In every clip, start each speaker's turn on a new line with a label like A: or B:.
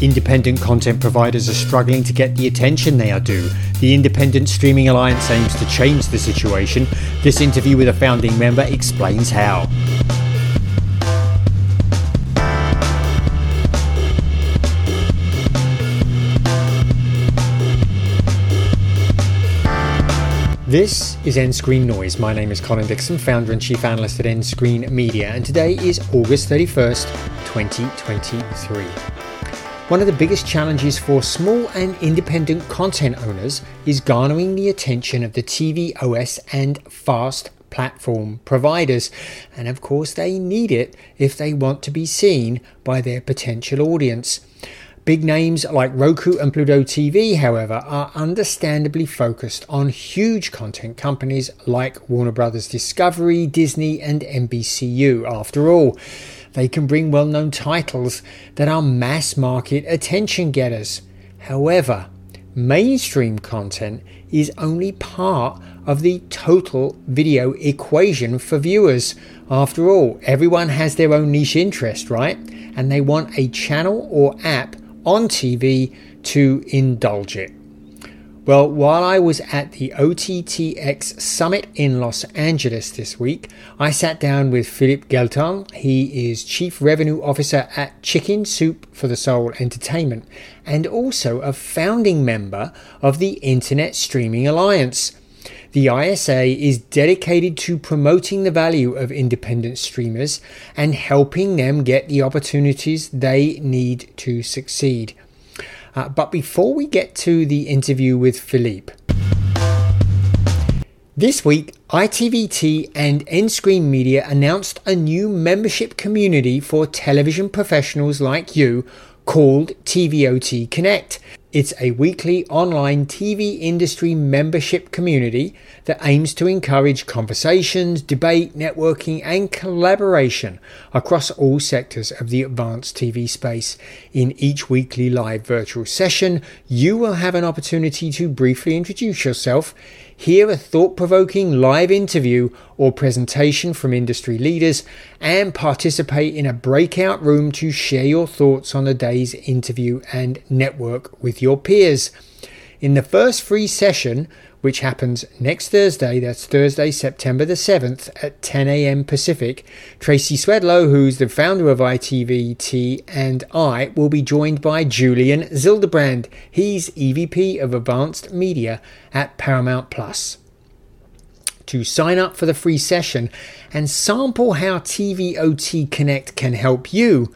A: Independent content providers are struggling to get the attention they are due. The Independent Streaming Alliance aims to change the situation. This interview with a founding member explains how. This is nScreenNoise. My name is Colin Dixon, founder and chief analyst at nScreenMedia, and today is August 31st, 2023. One of the biggest challenges for small and independent content owners is garnering the attention of the TV OS and FAST platform providers. And of course, they need it if they want to be seen by their potential audience. Big names like Roku and Pluto TV, however, are understandably focused on huge content companies like Warner Brothers Discovery, Disney, and NBCU. After all, they can bring well known titles that are mass market attention getters. However, mainstream content is only part of the total video equation for viewers. After all, everyone has their own niche interest, right? And they want a channel or app on TV to indulge it. Well, while I was at the OTTX Summit in Los Angeles this week, I sat down with Philippe Guelton. He is Chief Revenue Officer at Chicken Soup for the Soul Entertainment and also a founding member of the Internet Streaming Alliance. The ISA is dedicated to promoting the value of independent streamers and helping them get the opportunities they need to succeed. Uh, but before we get to the interview with Philippe, this week, ITVT and nScreenMedia announced a new membership community for television professionals like you called TVOT Connect. It's a weekly online TV industry membership community that aims to encourage conversations, debate, networking, and collaboration across all sectors of the advanced TV space. In each weekly live virtual session, you will have an opportunity to briefly introduce yourself hear a thought provoking live interview or presentation from industry leaders, and participate in a breakout room to share your thoughts on the day's interview and network with your peers. In the first free session, which happens next Thursday, that's Thursday, September the 7th at 10 a.m. Pacific. Tracy Swedlow, who's the founder of ITVT, and I will be joined by Julian Zilberbrand. He's EVP of Advanced Media at Paramount Plus. To sign up for the free session and sample how TVOT Connect can help you,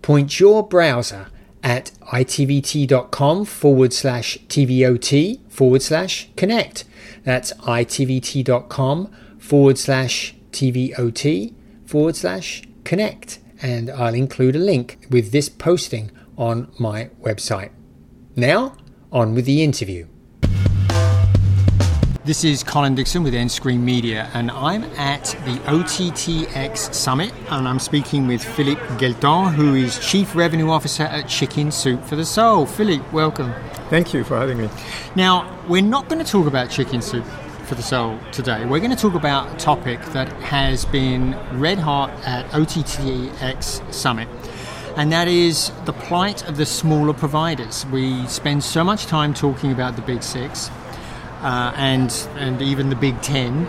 A: point your browser at itvt.com forward slash tvot forward slash connect. That's itvt.com forward slash tvot forward slash connect. And I'll include a link with this posting on my website. Now, on with the interview. This is Colin Dixon with nScreenMedia, and I'm at the OTTX Summit, and I'm speaking with Philippe Guelton, who is Chief Revenue Officer at Chicken Soup for the Soul. Philippe, welcome.
B: Thank you for having me.
A: Now, we're not going to talk about Chicken Soup for the Soul today. We're going to talk about a topic that has been red hot at OTTX Summit and that is the plight of the smaller providers. We spend so much time talking about the big six, uh, and and even the Big Ten,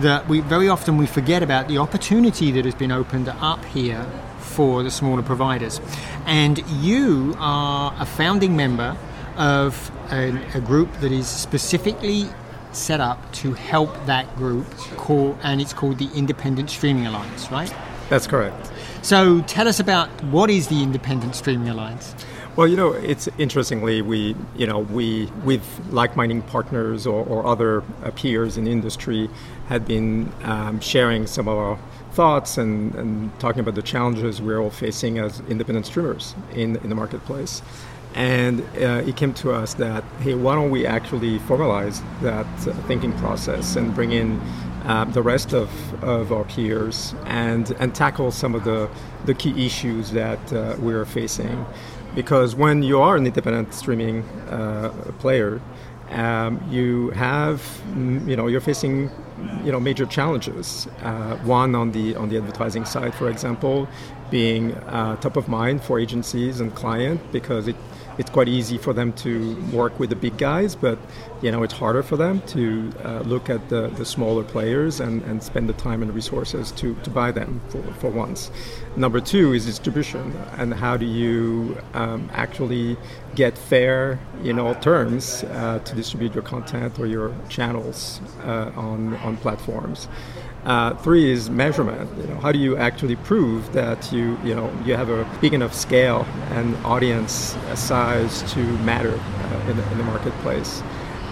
A: that we very often we forget about the opportunity that has been opened up here for the smaller providers. And you are a founding member of a, a group that is specifically set up to help that group, call, and it's called the Independent Streaming Alliance, right?
B: That's correct.
A: So tell us about what is the Independent Streaming Alliance?
B: Well, you know, it's interestingly we, you know, we with like-minded partners or, or other uh, peers in the industry had been um, sharing some of our thoughts and, and talking about the challenges we're all facing as independent streamers in in the marketplace. And uh, it came to us that hey, why don't we actually formalize that uh, thinking process and bring in uh, the rest of, of our peers and and tackle some of the the key issues that uh, we're facing because when you are an independent streaming uh, player, um, you have mm, you know you're facing you know major challenges. Uh, one on the on the advertising side, for example, being uh, top of mind for agencies and clients because it it's quite easy for them to work with the big guys, but you know it's harder for them to uh, look at the, the smaller players and, and spend the time and resources to, to buy them for, for once. Number two is distribution, and how do you um, actually get fair in all terms uh, to distribute your content or your channels uh, on on platforms. Uh, three is measurement. You know, how do you actually prove that you you know you have a big enough scale and audience size to matter uh, in, the, in, the, marketplace?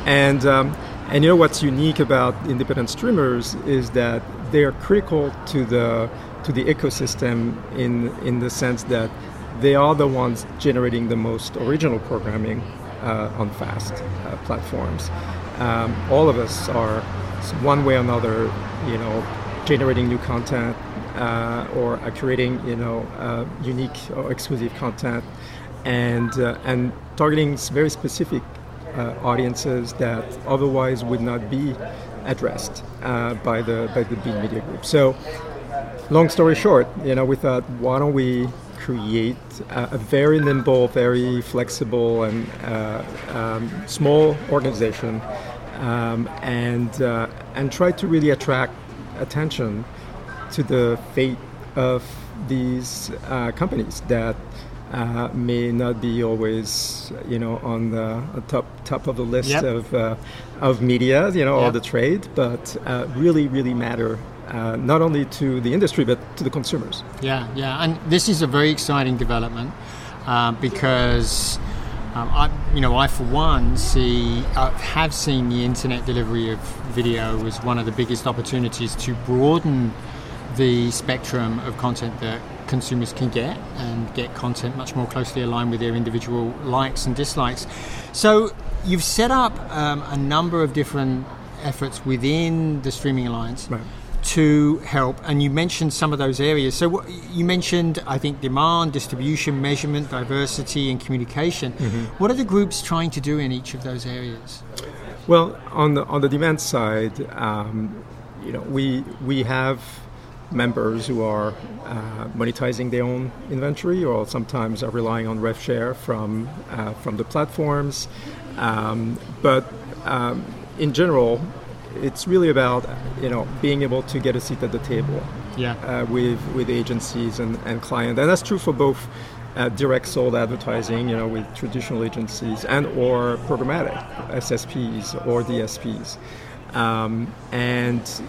B: And um, and you know what's unique about independent streamers is that they are critical to the to the ecosystem in in the sense that they are the ones generating the most original programming uh, on fast uh, platforms. Um, all of us are one way or another you know, generating new content uh, or uh, creating, you know, uh, unique or exclusive content, and uh, and targeting very specific uh, audiences that otherwise would not be addressed uh, by the by the big media group. So, long story short, you know, we thought, why don't we create a, a very nimble, very flexible, and um, small organization um, and uh, and try to really attract attention to the fate of these uh, companies that uh, may not be always, you know, on the top top of the list yep. of uh, of media, you know, yep. all the trade, but uh, really, really matter uh, not only to the industry but to the consumers.
A: Yeah, yeah, and this is a very exciting development uh, because um, I, you know, I for one see uh, have seen the internet delivery of video as one of the biggest opportunities to broaden the spectrum of content that consumers can get and get content much more closely aligned with their individual likes and dislikes. So you've set up um, a number of different efforts within the Streaming Alliance. Right to help. And you mentioned some of those areas. So you mentioned, I think, demand, distribution, measurement, diversity, and communication. Mm-hmm. What are the groups trying to do in each of those areas?
B: Well, on the on the demand side, um, you know, we we have members who are uh, monetizing their own inventory, or sometimes are relying on rev share from uh, from the platforms. Um, but um, in general, it's really about you know being able to get a seat at the table
A: yeah.
B: uh, with with agencies and, and clients and that's true for both uh, direct sold advertising you know with traditional agencies and or programmatic SSPs or DSPs um, and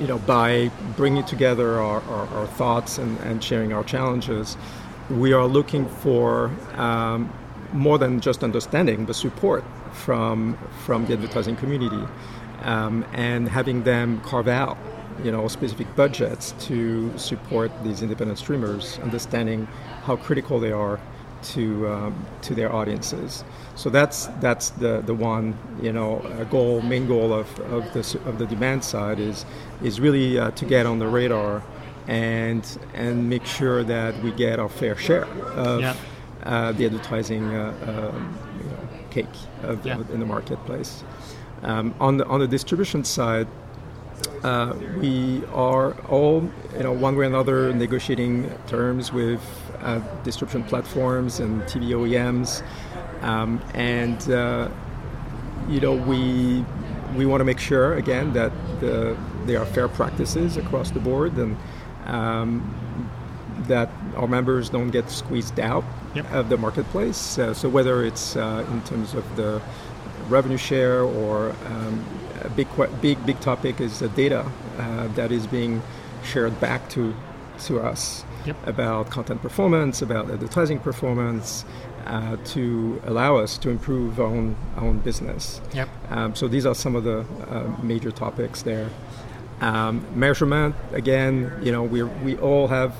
B: you know by bringing together our, our, our, thoughts and, and sharing our challenges we are looking for um, more than just understanding but support from from the advertising community um, and having them carve out you know specific budgets to support these independent streamers, understanding how critical they are to um, to their audiences. So that's that's the, the one you know goal, main goal of, of the of the demand side is is really uh, to get on the radar and and make sure that we get our fair share of yeah. uh, the advertising uh, um, you know, cake of, yeah. in the marketplace. Um, on the on the distribution side, uh, we are all, you know, one way or another, negotiating terms with uh, distribution platforms and TV OEMs, um, and uh, you know, we we want to make sure again that the, there are fair practices across the board and um, that our members don't get squeezed out yep. of the marketplace. Uh, so whether it's uh, in terms of the revenue share or um, a big, big, big topic is the data uh, that is being shared back to, to us yep. about content performance, about advertising performance, uh, to allow us to improve our own, our own business.
A: Yep.
B: Um, so these are some of the uh, major topics there. Um, measurement, again, you know, we we all have,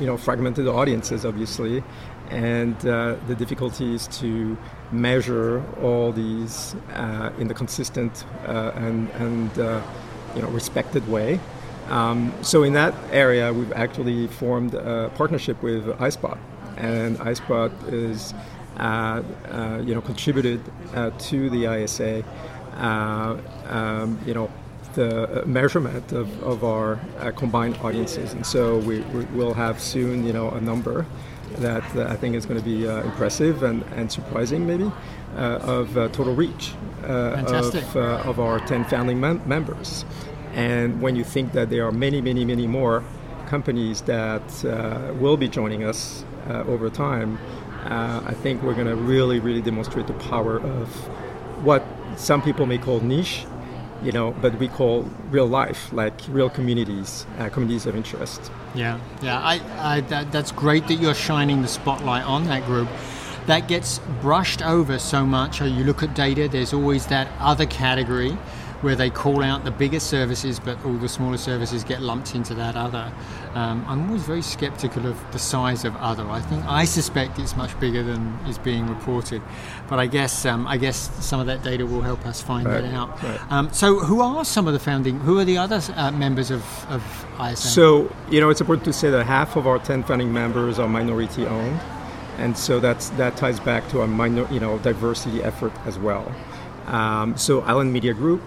B: you know, fragmented audiences, obviously, and uh, the difficulties to measure all these uh, in the consistent uh, and, and uh, you know, respected way. Um, so in that area, we've actually formed a partnership with iSpot, and iSpot is uh, uh, you know contributed to the ISA, um, you know, the measurement of, of our uh, combined audiences. And so we, we will have soon, you know, a number that uh, I think is going to be uh, impressive and, and surprising, maybe, uh, of uh, total reach of, of our 10 founding mem- members. And when you think that there are many, many, many more companies that will be joining us over time, I think we're going to really, really demonstrate the power of what some people may call niche, you know, but we call real life, like real communities, uh, communities of interest.
C: Yeah, yeah, I, I that, that's great that you're shining the spotlight on that group. That gets brushed over so much. You look at data, there's always that other category where they call out the bigger services, but all the smaller services get lumped into that other. Um, I'm always very skeptical of the size of other. I think I suspect it's much bigger than is being reported, but I guess um, I guess some of that data will help us find right, that out. Right. Um, so, who are some of the founding? Who are the other uh, members of, of ISN?
B: So, you know, it's important to say that half of our 10 founding members are minority owned, and so that's that ties back to our minor, you know, diversity effort as well. Um, so, Allen Media Group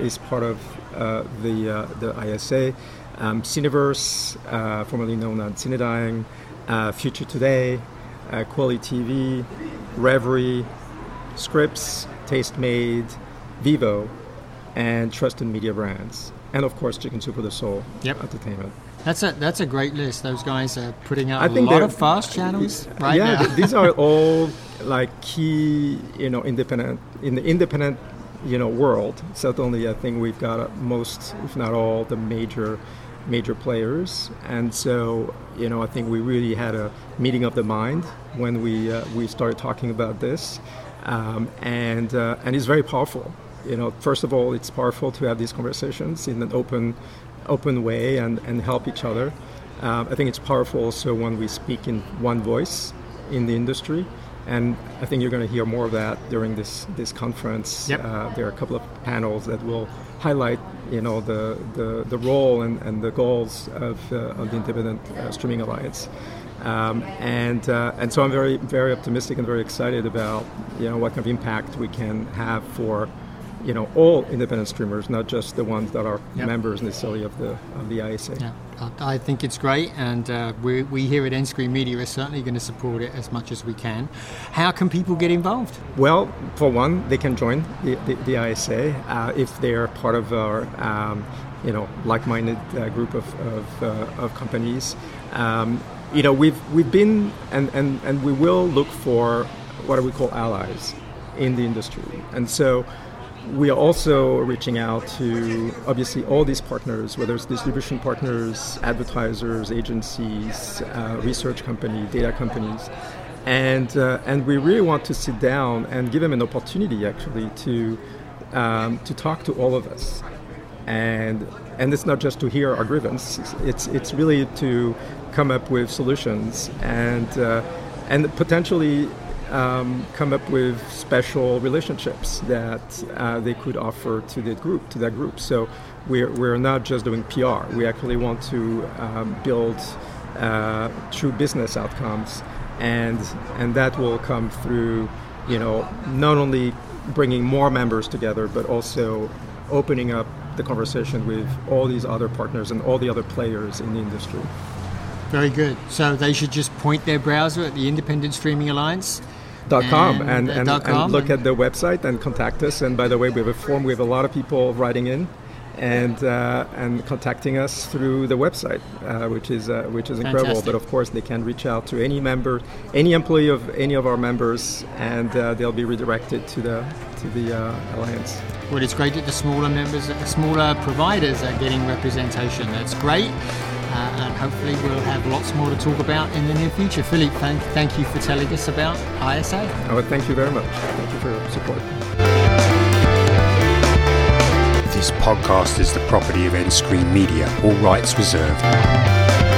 B: is part of uh, the uh, the ISA. Um, Cineverse, formerly known as Cinedigm, Future Today, Quality TV, Revry, Scripps, Tastemade, Vevo, and trusted media brands, and of course Chicken Soup for the Soul
C: yep.
B: Entertainment.
C: That's a that's a great list. Those guys are putting out I a lot of fast channels right
B: yeah,
C: now.
B: these are all like key, you know, independent in the independent you know world. Certainly, I think we've got most, if not all, the major major players, and so you know I think we really had a meeting of the mind when we uh, we started talking about this, um, and uh, and it's very powerful. You know, first of all, it's powerful to have these conversations in an open open way and, and help each other. Um, I think it's powerful also when we speak in one voice in the industry and I think you're going to hear more of that during this this conference.
C: Yep.
B: Uh, there are a couple of panels that will highlight, you know, the the, the role and, and the goals of, uh, of the Independent uh, Streaming Alliance. Um, and uh, and so I'm very very optimistic and very excited about you know what kind of impact we can have for you know all independent streamers, not just the ones that are yep. members necessarily of the of the ISA.
C: Yeah. I think it's great, and uh, we, we here at nScreenMedia are certainly going to support it as much as we can. How can people get involved?
B: Well, for one, they can join the, the, the ISA uh, if they're part of our um, you know like-minded uh, group of, of, uh, of companies. Um, you know, we've we've been and, and, and we will look for what we call allies in the industry, and so we are also reaching out to obviously all these partners, whether it's distribution partners, advertisers, agencies, uh, research companies, data companies, and uh, and we really want to sit down and give them an opportunity actually to um, to talk to all of us, and and it's not just to hear our grievance; it's it's really to come up with solutions. And uh, and potentially um, come up with special relationships that uh, they could offer to the group, to that group. So we're, we're not just doing PR. We actually want to um, build uh, true business outcomes, and and that will come through, you know, not only bringing more members together, but also opening up the conversation with all these other partners and all the other players in the industry.
C: Very good. So they should just point their browser at the Independent Streaming Alliance
B: Dot com and, and, and, and look at the website and contact us. And by the way, we have a form. We have a lot of people writing in and uh, and contacting us through the website, uh, which is uh, which is incredible.
C: Fantastic.
B: But of course, they can reach out to any member, any employee of any of our members, and uh, they'll be redirected to the to the uh, alliance.
C: Well, it's great that the smaller members, the smaller providers are getting representation. That's great uh, and hopefully we'll have lots more to talk about in the near future. Philippe, thank, thank you for telling us about ISA.
B: Oh, thank you very much. Thank you for your support.
A: This podcast is the property of nScreenMedia, all rights reserved.